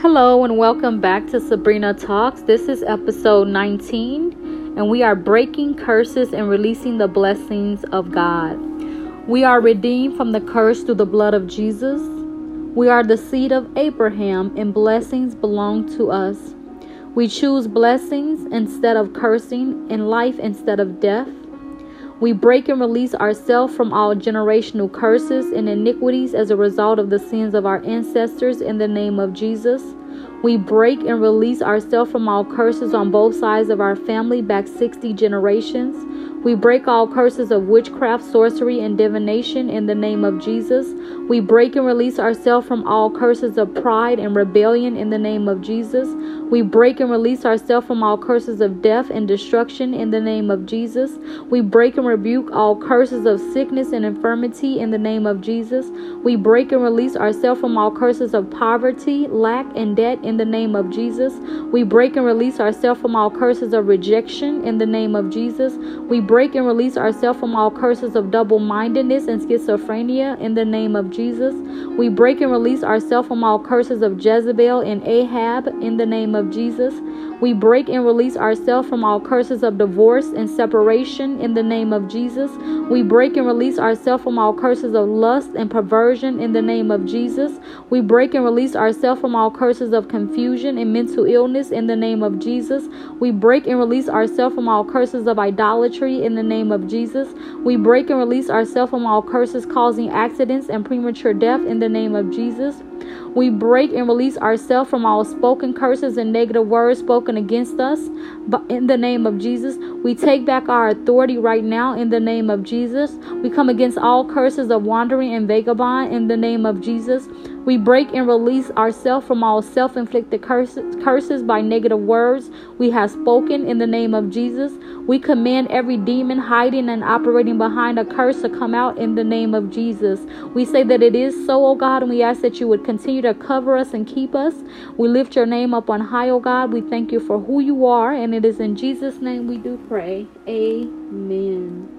Hello, and welcome back to Sabrina Talks. This is episode 19, and we are breaking curses and releasing the blessings of God. We are redeemed from the curse through the blood of Jesus. We are the seed of Abraham, and blessings belong to us. We choose blessings instead of cursing, and life instead of death. We break and release ourselves from all generational curses and iniquities as a result of the sins of our ancestors in the name of Jesus. We break and release ourselves from all curses on both sides of our family back 60 generations. We break all curses of witchcraft, sorcery, and divination in the name of Jesus. We break and release ourselves from all curses of pride and rebellion in the name of Jesus. We break and release ourselves from all curses of death and destruction in the name of Jesus. We break and rebuke all curses of sickness and infirmity in the name of Jesus. We break and release ourselves from all curses of poverty, lack, and debt in the name of Jesus. We break and release ourselves from all curses of rejection in the name of Jesus. We break and release ourselves from all curses of double mindedness and schizophrenia in the name of Jesus. We break and release ourselves from all curses of Jezebel and Ahab in the name of Jesus. We break and release ourselves from all curses of divorce and separation in the name of Jesus. We break and release ourselves from all curses of lust and perversion in the name of Jesus. We break and release ourselves from all curses of confusion and mental illness in the name of Jesus. We break and release ourselves from all curses of idolatry in the name of Jesus. We break and release ourselves from all curses causing accidents and premature death in the name of Jesus. We break and release ourselves from all spoken curses and negative words spoken against us. But in the name of Jesus, we take back our authority right now in the name of Jesus. We come against all curses of wandering and vagabond in the name of Jesus. We break and release ourselves from all self inflicted curses, curses by negative words we have spoken in the name of Jesus. We command every demon hiding and operating behind a curse to come out in the name of Jesus. We say that it is so, O God, and we ask that you would continue to cover us and keep us. We lift your name up on high, O God. We thank you for who you are, and it is in Jesus' name we do pray. Amen.